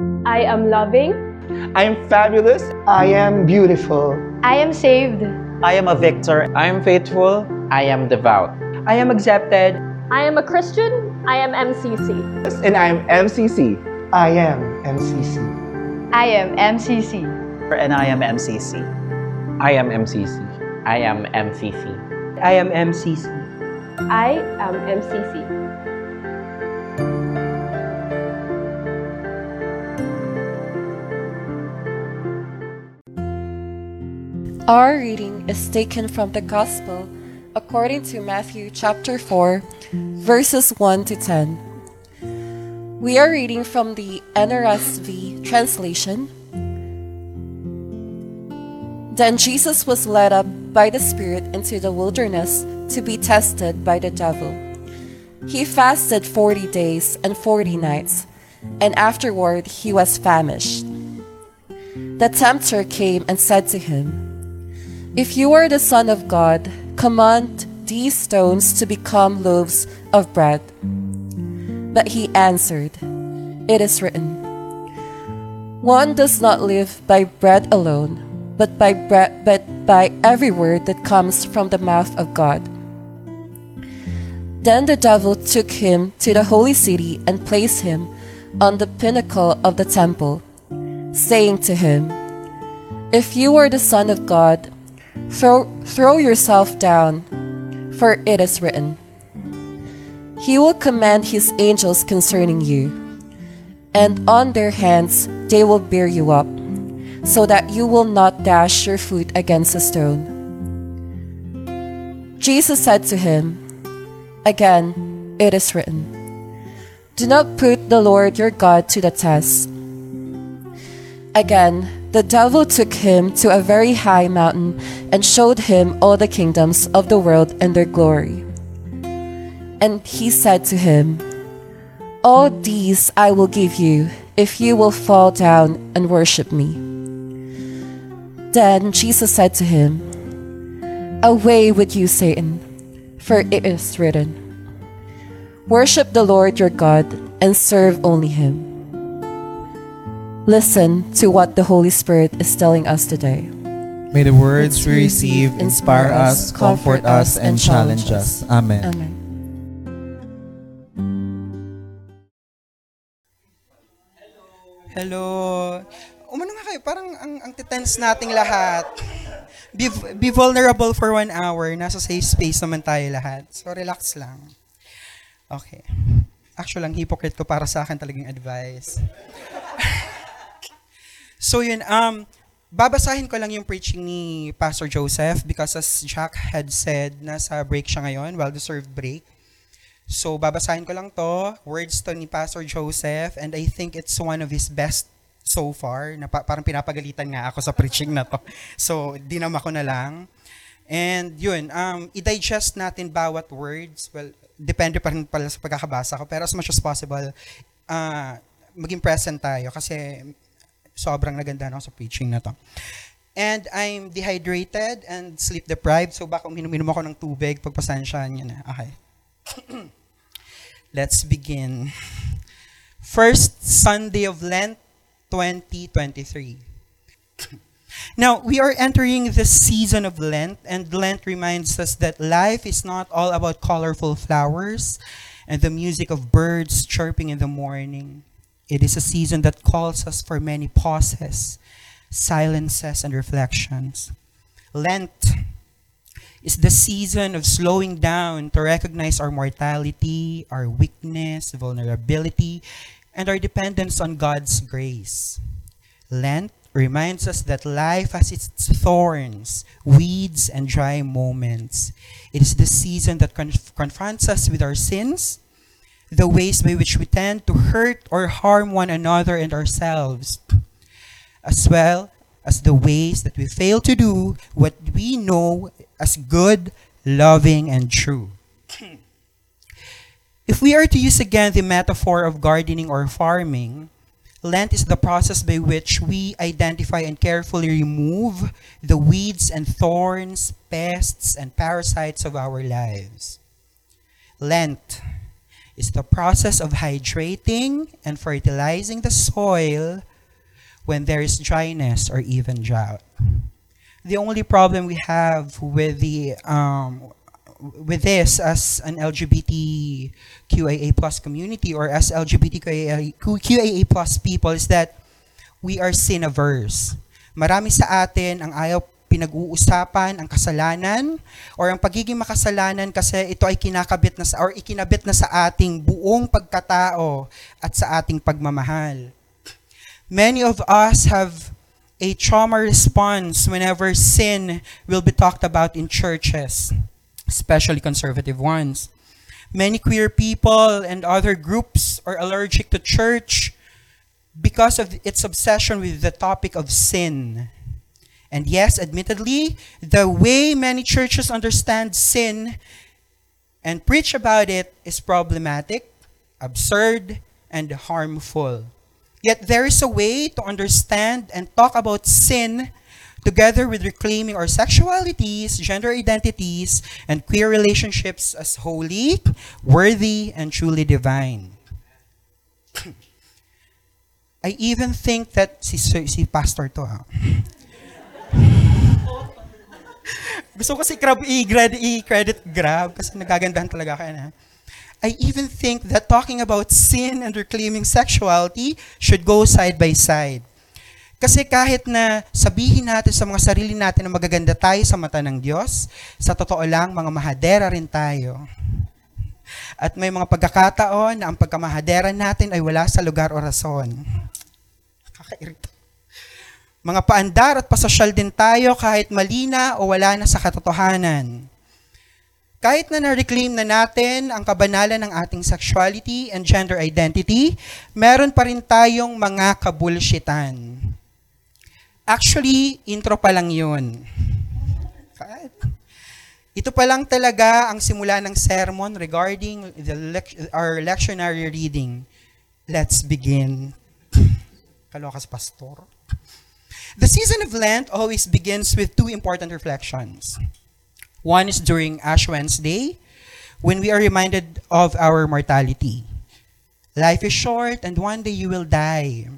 I am loving. I am fabulous. I am beautiful. I am saved. I am a victor. I am faithful. I am devout. I am accepted. I am a Christian. I am MCC. And I am MCC. I am MCC. I am MCC. And I am MCC. I am MCC. I am MCC. I am MCC. I am MCC. Our reading is taken from the Gospel according to Matthew chapter 4, verses 1 to 10. We are reading from the NRSV translation. Then Jesus was led up by the Spirit into the wilderness to be tested by the devil. He fasted 40 days and 40 nights, and afterward he was famished. The tempter came and said to him, If you are the Son of God, command these stones to become loaves of bread. But he answered, It is written, One does not live by bread alone, but by bread but by every word that comes from the mouth of God. Then the devil took him to the holy city and placed him on the pinnacle of the temple, saying to him, If you are the Son of God, throw, throw yourself down, for it is written, He will command His angels concerning you, and on their hands they will bear you up, so that you will not dash your foot against a stone. Jesus said to him, Again, it is written, Do not put the Lord your God to the test. Again, the devil took him to a very high mountain and showed him all the kingdoms of the world and their glory. And he said to him, All these I will give you if you will fall down and worship me. Then Jesus said to him, Away with you, Satan, for it is written, Worship the Lord your God and serve only him. Listen to what the Holy Spirit is telling us today. May the words we receive inspire us, comfort us, and challenge us. Amen. Amen. Hello. Umano nga kayo, parang ang, ang titense nating lahat. Be, be vulnerable for one hour. Nasa safe space naman tayo lahat. So, relax lang. Okay. Actually, ang hypocrite ko para sa akin talagang advice. so, yun. Um, babasahin ko lang yung preaching ni Pastor Joseph because as Jack had said, nasa break siya ngayon, well-deserved break. So, babasahin ko lang to, words to ni Pastor Joseph, and I think it's one of his best so far, na pa- parang pinapagalitan nga ako sa preaching na to. So, dinama ko na lang. And yun, um, i-digest natin bawat words. Well, depende pa rin pala sa pagkakabasa ko, pero as much as possible, uh, maging present tayo kasi sobrang naganda ako sa preaching na to. And I'm dehydrated and sleep deprived, so baka uminom-inom ako ng tubig, pagpasensyahan niyo na. Okay. Let's begin. First Sunday of Lent 2023. Now, we are entering the season of Lent, and Lent reminds us that life is not all about colorful flowers and the music of birds chirping in the morning. It is a season that calls us for many pauses, silences, and reflections. Lent is the season of slowing down to recognize our mortality, our weakness, vulnerability, and our dependence on God's grace. Lent reminds us that life has its thorns, weeds, and dry moments. It is the season that conf- confronts us with our sins, the ways by which we tend to hurt or harm one another and ourselves, as well as the ways that we fail to do what we know as good, loving, and true. if we are to use again the metaphor of gardening or farming, Lent is the process by which we identify and carefully remove the weeds and thorns, pests, and parasites of our lives. Lent is the process of hydrating and fertilizing the soil when there is dryness or even drought. The only problem we have with the um, with this as an LGBTQIA plus community or as LGBTQIA plus people is that we are sin averse. Marami sa atin ang ayaw pinag-uusapan ang kasalanan or ang pagiging makasalanan kasi ito ay kinakabit na sa or ikinabit na sa ating buong pagkatao at sa ating pagmamahal. Many of us have a trauma response whenever sin will be talked about in churches, especially conservative ones. Many queer people and other groups are allergic to church because of its obsession with the topic of sin. And yes, admittedly, the way many churches understand sin and preach about it is problematic, absurd, and harmful. Yet there is a way to understand and talk about sin together with reclaiming our sexualities, gender identities, and queer relationships as holy, worthy, and truly divine. I even think that si, si pastor to ah. Gusto ko si Grab i-credit, i-credit Grab kasi nagagandahan talaga ka na. I even think that talking about sin and reclaiming sexuality should go side by side. Kasi kahit na sabihin natin sa mga sarili natin na magaganda tayo sa mata ng Diyos, sa totoo lang, mga mahadera rin tayo. At may mga pagkakataon na ang pagkamahadera natin ay wala sa lugar o rason. Kakairita. Mga paandar at pasosyal din tayo kahit malina o wala na sa katotohanan. Kahit na na-reclaim na natin ang kabanalan ng ating sexuality and gender identity, meron pa rin tayong mga kabulshitan. Actually, intro pa lang yun. Ito pa lang talaga ang simula ng sermon regarding the lec- our lectionary reading. Let's begin. Kalokas pastor. The season of Lent always begins with two important reflections. One is during Ash Wednesday, when we are reminded of our mortality. Life is short, and one day you will die.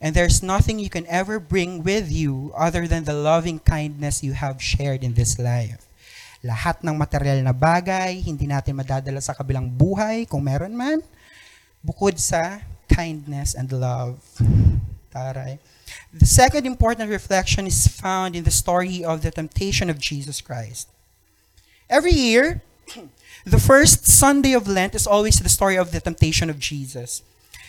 And there's nothing you can ever bring with you other than the loving kindness you have shared in this life. Lahat ng material na bagay, hindi natin madadala sa kabilang buhay, kung meron man, bukod sa kindness and love. Taray. The second important reflection is found in the story of the temptation of Jesus Christ. Every year, the first Sunday of Lent is always the story of the temptation of Jesus.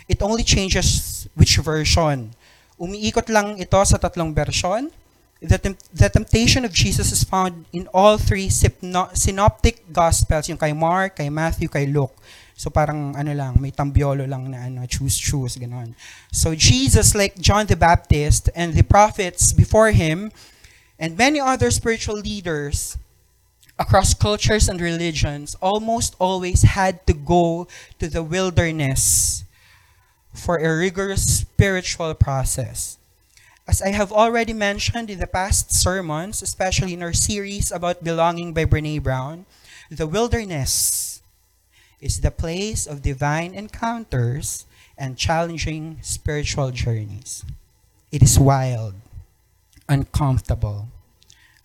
It only changes which version. Umiikot lang ito sa tatlong version. The, tem- the temptation of Jesus is found in all three synoptic gospels, yung kay Mark, kay Matthew, kay Luke. So parang ano lang, may tambiolo lang na ano, choose, choose, ganon. So Jesus, like John the Baptist and the prophets before him, and many other spiritual leaders across cultures and religions, almost always had to go to the wilderness for a rigorous spiritual process. As I have already mentioned in the past sermons, especially in our series about belonging by Brene Brown, the wilderness is the place of divine encounters and challenging spiritual journeys. It is wild, uncomfortable,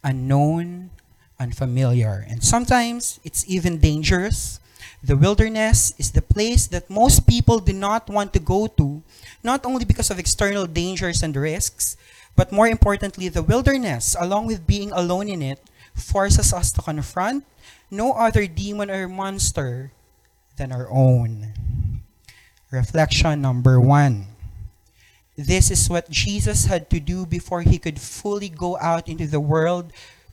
unknown, unfamiliar, and sometimes it's even dangerous. The wilderness is the place that most people do not want to go to, not only because of external dangers and risks, but more importantly, the wilderness, along with being alone in it, forces us to confront no other demon or monster than our own. Reflection number one. This is what Jesus had to do before he could fully go out into the world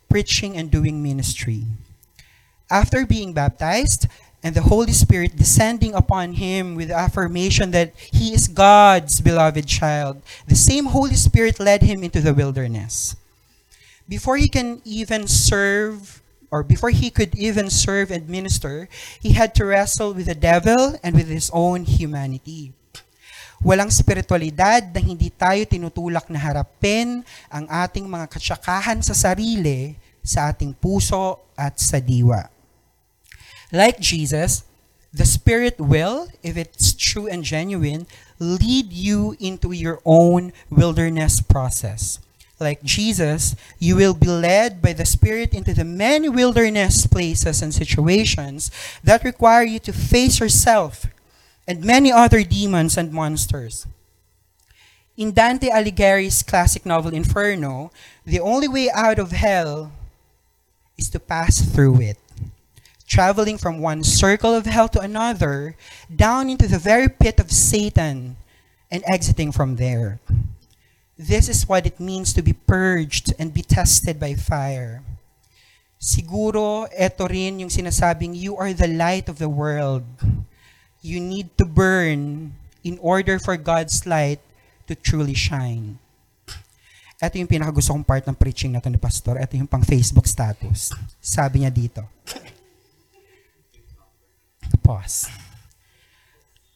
preaching and doing ministry. After being baptized and the Holy Spirit descending upon him with affirmation that he is God's beloved child, the same Holy Spirit led him into the wilderness. Before he can even serve or before he could even serve and minister, he had to wrestle with the devil and with his own humanity. Walang spiritualidad na hindi tayo tinutulak na harapin ang ating mga katsakahan sa sarili, sa ating puso at sa diwa. Like Jesus, The Spirit will, if it's true and genuine, lead you into your own wilderness process. Like Jesus, you will be led by the Spirit into the many wilderness places and situations that require you to face yourself and many other demons and monsters. In Dante Alighieri's classic novel Inferno, the only way out of hell is to pass through it, traveling from one circle of hell to another, down into the very pit of Satan, and exiting from there. This is what it means to be purged and be tested by fire. Siguro, eto rin yung sinasabing, you are the light of the world. You need to burn in order for God's light to truly shine. Ito yung pinakagusto kong part ng preaching na ni Pastor. Ito yung pang Facebook status. Sabi niya dito. Pause.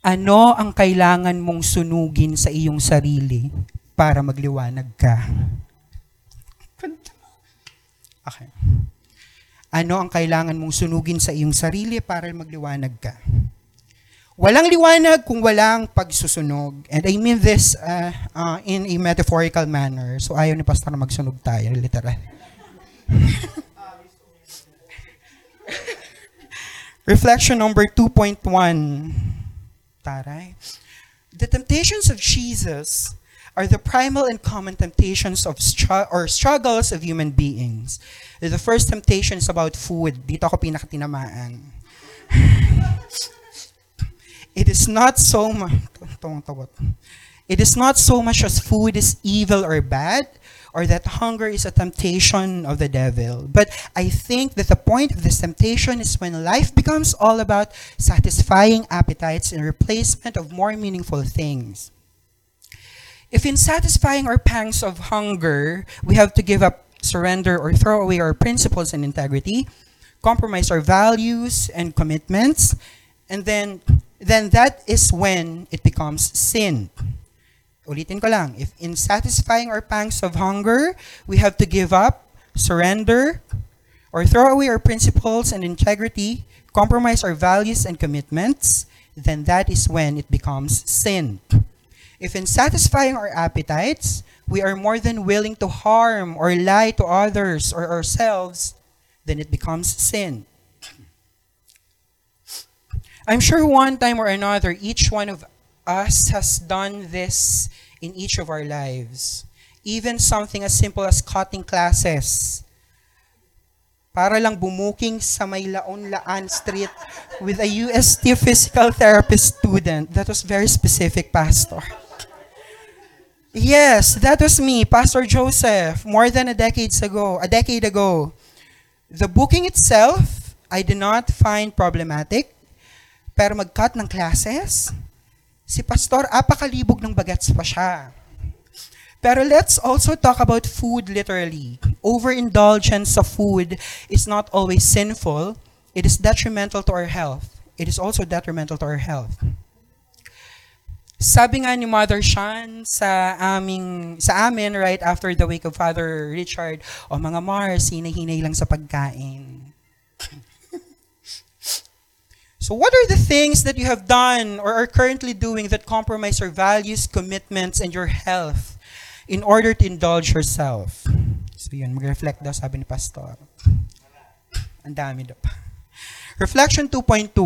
Ano ang kailangan mong sunugin sa iyong sarili para magliwanag ka? Okay. Ano ang kailangan mong sunugin sa iyong sarili para magliwanag ka? Walang liwanag kung walang pagsusunog. And I mean this uh, uh, in a metaphorical manner. So ayaw ni Pastor na magsunog tayo, literal. Reflection number 2.1. Taray. The temptations of Jesus are the primal and common temptations of or struggles of human beings. The first temptation is about food. Dito ako pinakatinamaan. It is not so much. It is not so much as food is evil or bad, or that hunger is a temptation of the devil. But I think that the point of this temptation is when life becomes all about satisfying appetites in replacement of more meaningful things. If in satisfying our pangs of hunger, we have to give up, surrender, or throw away our principles and integrity, compromise our values and commitments, and then then that is when it becomes sin. Ulitin ko lang, if in satisfying our pangs of hunger, we have to give up, surrender, or throw away our principles and integrity, compromise our values and commitments, then that is when it becomes sin. If in satisfying our appetites, we are more than willing to harm or lie to others or ourselves, then it becomes sin. I'm sure one time or another, each one of us has done this in each of our lives. Even something as simple as cutting classes. Para lang bumuking sa may Laon-Laan Street with a UST physical therapist student. That was very specific, Pastor. Yes, that was me, Pastor Joseph, more than a decade ago, a decade ago. The booking itself, I did not find problematic. Pero mag-cut ng classes, si Pastor, apakalibog ng bagets pa siya. Pero let's also talk about food literally. Overindulgence of food is not always sinful. It is detrimental to our health. It is also detrimental to our health. Sabi nga ni Mother Sean sa aming sa amin right after the wake of Father Richard, o mga Mars, hinahinay lang sa pagkain. So, what are the things that you have done or are currently doing that compromise your values, commitments, and your health in order to indulge yourself? So, yun, mag-reflect daw, sabi ni Pastor. Ang dami daw. Reflection 2.2.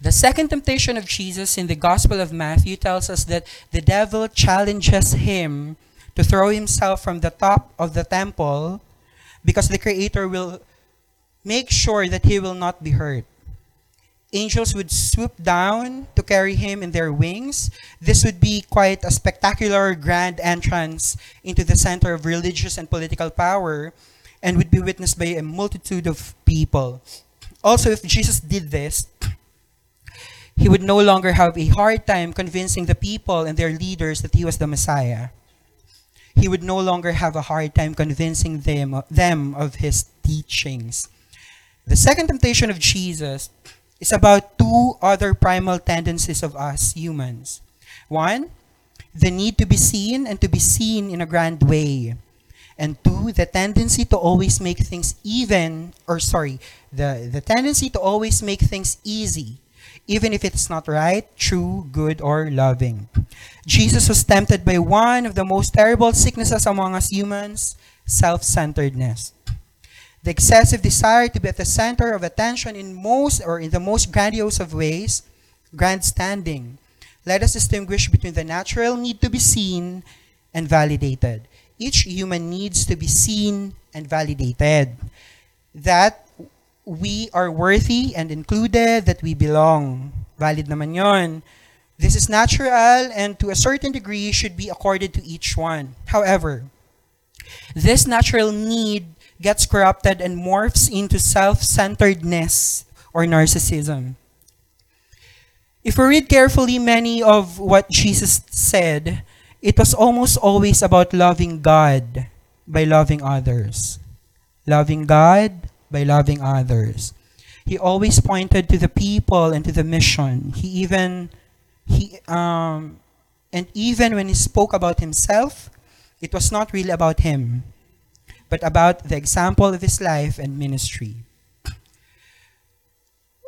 The second temptation of Jesus in the Gospel of Matthew tells us that the devil challenges him to throw himself from the top of the temple because the Creator will make sure that he will not be hurt angels would swoop down to carry him in their wings. This would be quite a spectacular, grand entrance into the center of religious and political power and would be witnessed by a multitude of people. Also, if Jesus did this, he would no longer have a hard time convincing the people and their leaders that he was the Messiah. He would no longer have a hard time convincing them, them of his teachings. The second temptation of Jesus is about two other primal tendencies of us humans. One, the need to be seen and to be seen in a grand way. And two, the tendency to always make things even, or sorry, the, the tendency to always make things easy, even if it's not right, true, good, or loving. Jesus was tempted by one of the most terrible sicknesses among us humans, self-centeredness. The excessive desire to be at the center of attention in most or in the most grandiose of ways, grandstanding. Let us distinguish between the natural need to be seen and validated. Each human needs to be seen and validated. That we are worthy and included, that we belong. Valid naman yon. This is natural and to a certain degree should be accorded to each one. However, this natural need gets corrupted and morphs into self-centeredness or narcissism. If we read carefully many of what Jesus said, it was almost always about loving God by loving others. Loving God by loving others. He always pointed to the people and to the mission. He even he um and even when he spoke about himself, it was not really about him, but about the example of his life and ministry.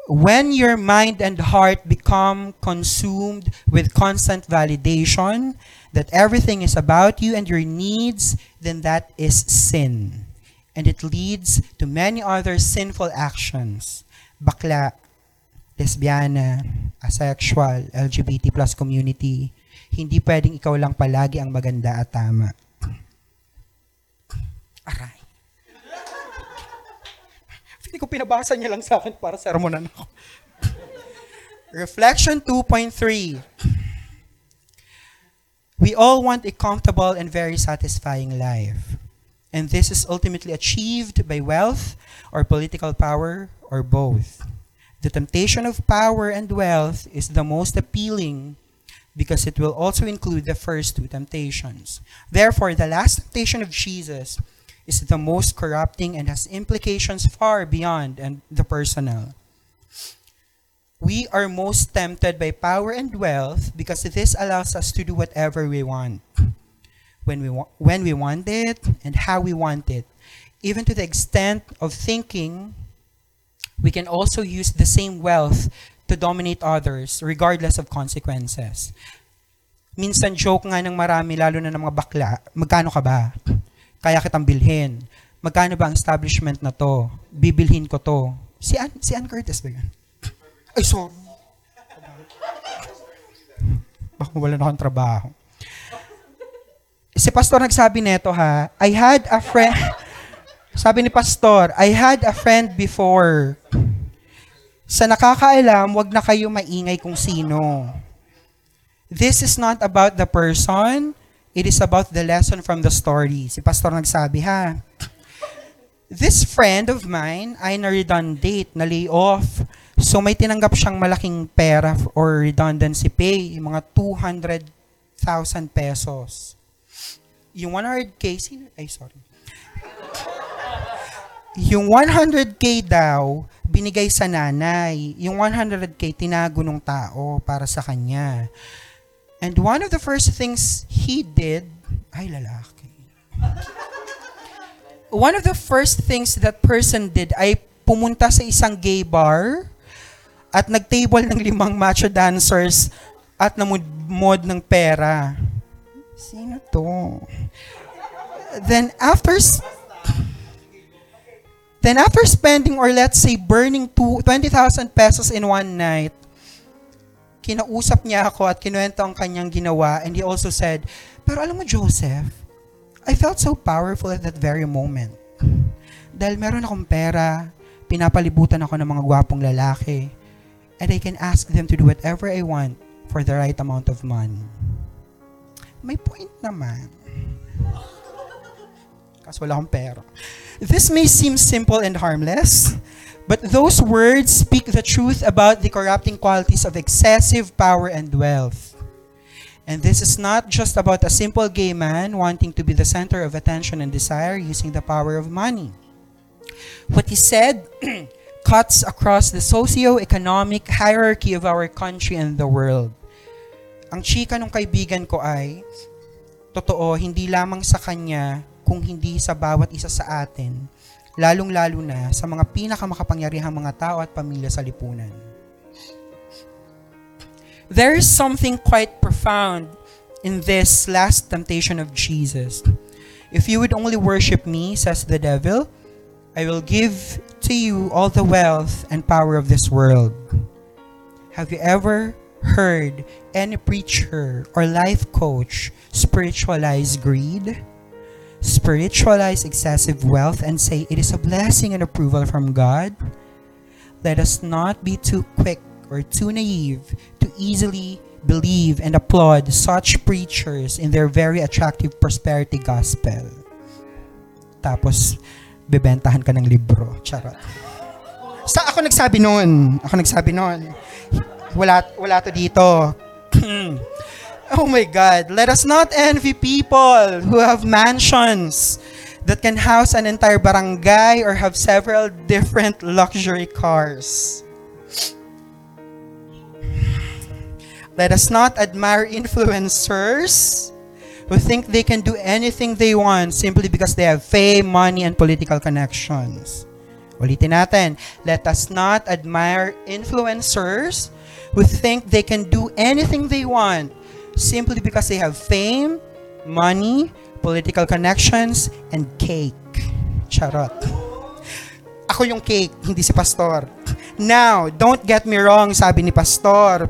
When your mind and heart become consumed with constant validation that everything is about you and your needs, then that is sin. And it leads to many other sinful actions. Bakla, lesbiana, asexual, LGBT plus community, hindi pwedeng ikaw lang palagi ang maganda at tama. Aray. Hindi ko pinabasa niya lang sa akin para sermonan ako. Reflection 2.3. We all want a comfortable and very satisfying life. And this is ultimately achieved by wealth or political power or both. The temptation of power and wealth is the most appealing because it will also include the first two temptations. Therefore, the last temptation of Jesus is the most corrupting and has implications far beyond and the personal. We are most tempted by power and wealth because this allows us to do whatever we want. When we, wa- when we want it and how we want it. Even to the extent of thinking, we can also use the same wealth to dominate others regardless of consequences. Minsan joke nga ng marami, lalo na ng mga bakla, magkano ka ba? Kaya kitang bilhin. Magkano ba ang establishment na to? Bibilhin ko to. Si Ann, si Ann Curtis ba yun? Ay, sorry. Baka wala na akong trabaho. Si Pastor nagsabi neto ha, I had a friend, sabi ni Pastor, I had a friend before. Sa nakakaalam, wag na kayo maingay kung sino. This is not about the person, it is about the lesson from the story. Si Pastor nagsabi ha. This friend of mine ay na-redundant, na-lay off. So may tinanggap siyang malaking pera or redundancy pay, mga 200,000 pesos. Yung 100k, sino? Ay, sorry. Yung 100k daw, binigay sa nanay. Yung 100k, tinago ng tao para sa kanya. And one of the first things he did, ay lalaki. One of the first things that person did ay pumunta sa isang gay bar at nagtable ng limang macho dancers at namudmod ng pera. Sino to? Then after Then after spending or let's say burning two- 20,000 pesos in one night, kinausap niya ako at kinuwento ang kanyang ginawa and he also said, pero alam mo Joseph, I felt so powerful at that very moment. Dahil meron akong pera, pinapalibutan ako ng mga gwapong lalaki, and I can ask them to do whatever I want for the right amount of money. May point naman. Kaso wala akong pera. This may seem simple and harmless, but those words speak the truth about the corrupting qualities of excessive power and wealth. And this is not just about a simple gay man wanting to be the center of attention and desire using the power of money. What he said cuts across the socio-economic hierarchy of our country and the world. Ang chika ng kaibigan ko ay, totoo, hindi lamang sa kanya, kung hindi sa bawat isa sa atin, lalong-lalo na sa mga pinakamakapangyarihang mga tao at pamilya sa lipunan. There is something quite profound in this last temptation of Jesus. If you would only worship me, says the devil, I will give to you all the wealth and power of this world. Have you ever heard any preacher or life coach spiritualize greed? Spiritualize excessive wealth and say it is a blessing and approval from God? Let us not be too quick or too naive to easily believe and applaud such preachers in their very attractive prosperity gospel. Tapos, bebentahan ka ng libro. Charot. Sa ako nagsabi noon. Ako nagsabi noon. Wala, wala to dito. oh my God. Let us not envy people who have mansions that can house an entire barangay or have several different luxury cars. Let us not admire influencers who think they can do anything they want simply because they have fame, money, and political connections. Ulitin natin. Let us not admire influencers who think they can do anything they want simply because they have fame, money, political connections, and cake. Charot. Ako yung cake, hindi si pastor. Now, don't get me wrong, sabi ni pastor.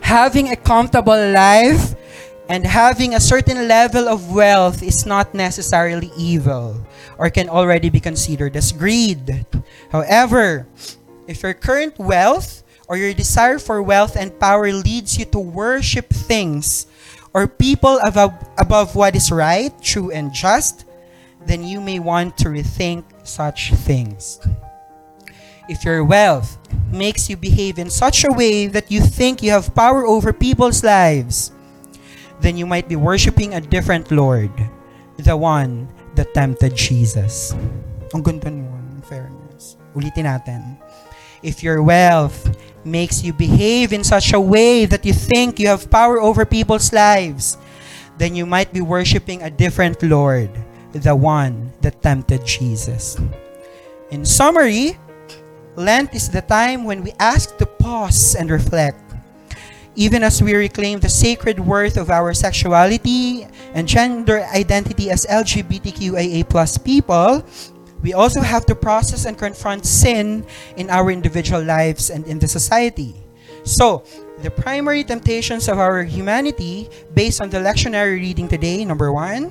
Having a comfortable life and having a certain level of wealth is not necessarily evil or can already be considered as greed. However, if your current wealth or your desire for wealth and power leads you to worship things or people above, above what is right, true, and just, then you may want to rethink such things. If your wealth makes you behave in such a way that you think you have power over people's lives, then you might be worshiping a different Lord, the one that tempted Jesus. Ang ganda nun, in fairness. Ulitin natin. If your wealth makes you behave in such a way that you think you have power over people's lives, then you might be worshiping a different Lord, the one that tempted Jesus. In summary, Lent is the time when we ask to pause and reflect. Even as we reclaim the sacred worth of our sexuality and gender identity as LGBTQIA plus people, we also have to process and confront sin in our individual lives and in the society. So, the primary temptations of our humanity, based on the lectionary reading today, number one,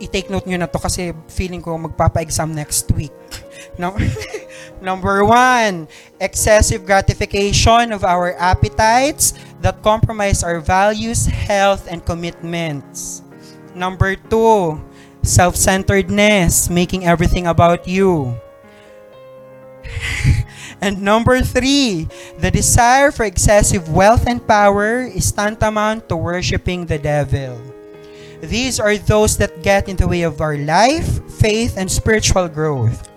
i-take note nyo na to kasi feeling ko magpapa-exam next week. Number, number one, excessive gratification of our appetites that compromise our values, health, and commitments. Number two, self-centeredness, making everything about you. and number three, the desire for excessive wealth and power is tantamount to worshiping the devil. These are those that get in the way of our life, faith, and spiritual growth.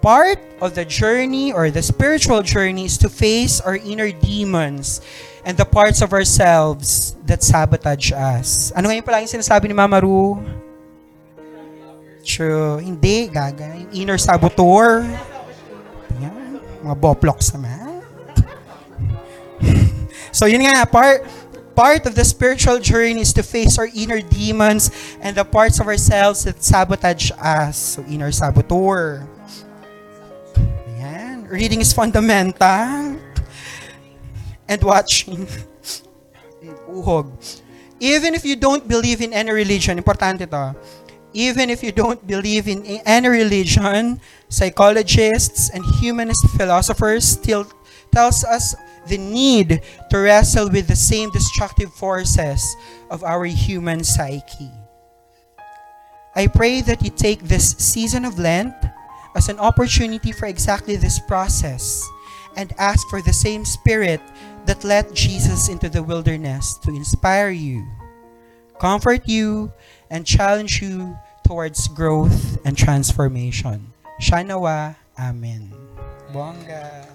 Part of the journey or the spiritual journey is to face our inner demons and the parts of ourselves that sabotage us. Ano ngayon pala yung sinasabi ni Mama Ru? True. Hindi, gaga. Inner saboteur. Yan. Mga boplocks naman. so yun nga, part, part of the spiritual journey is to face our inner demons and the parts of ourselves that sabotage us. So inner saboteur. Ayan. Reading is fundamental. And watching. Uhog. Even if you don't believe in any religion, importante to, even if you don't believe in any religion, psychologists and humanist philosophers still tells us the need to wrestle with the same destructive forces of our human psyche. I pray that you take this season of Lent as an opportunity for exactly this process and ask for the same spirit that led Jesus into the wilderness to inspire you, comfort you, and challenge you towards growth and transformation. Shanawa. Amen. Bongga.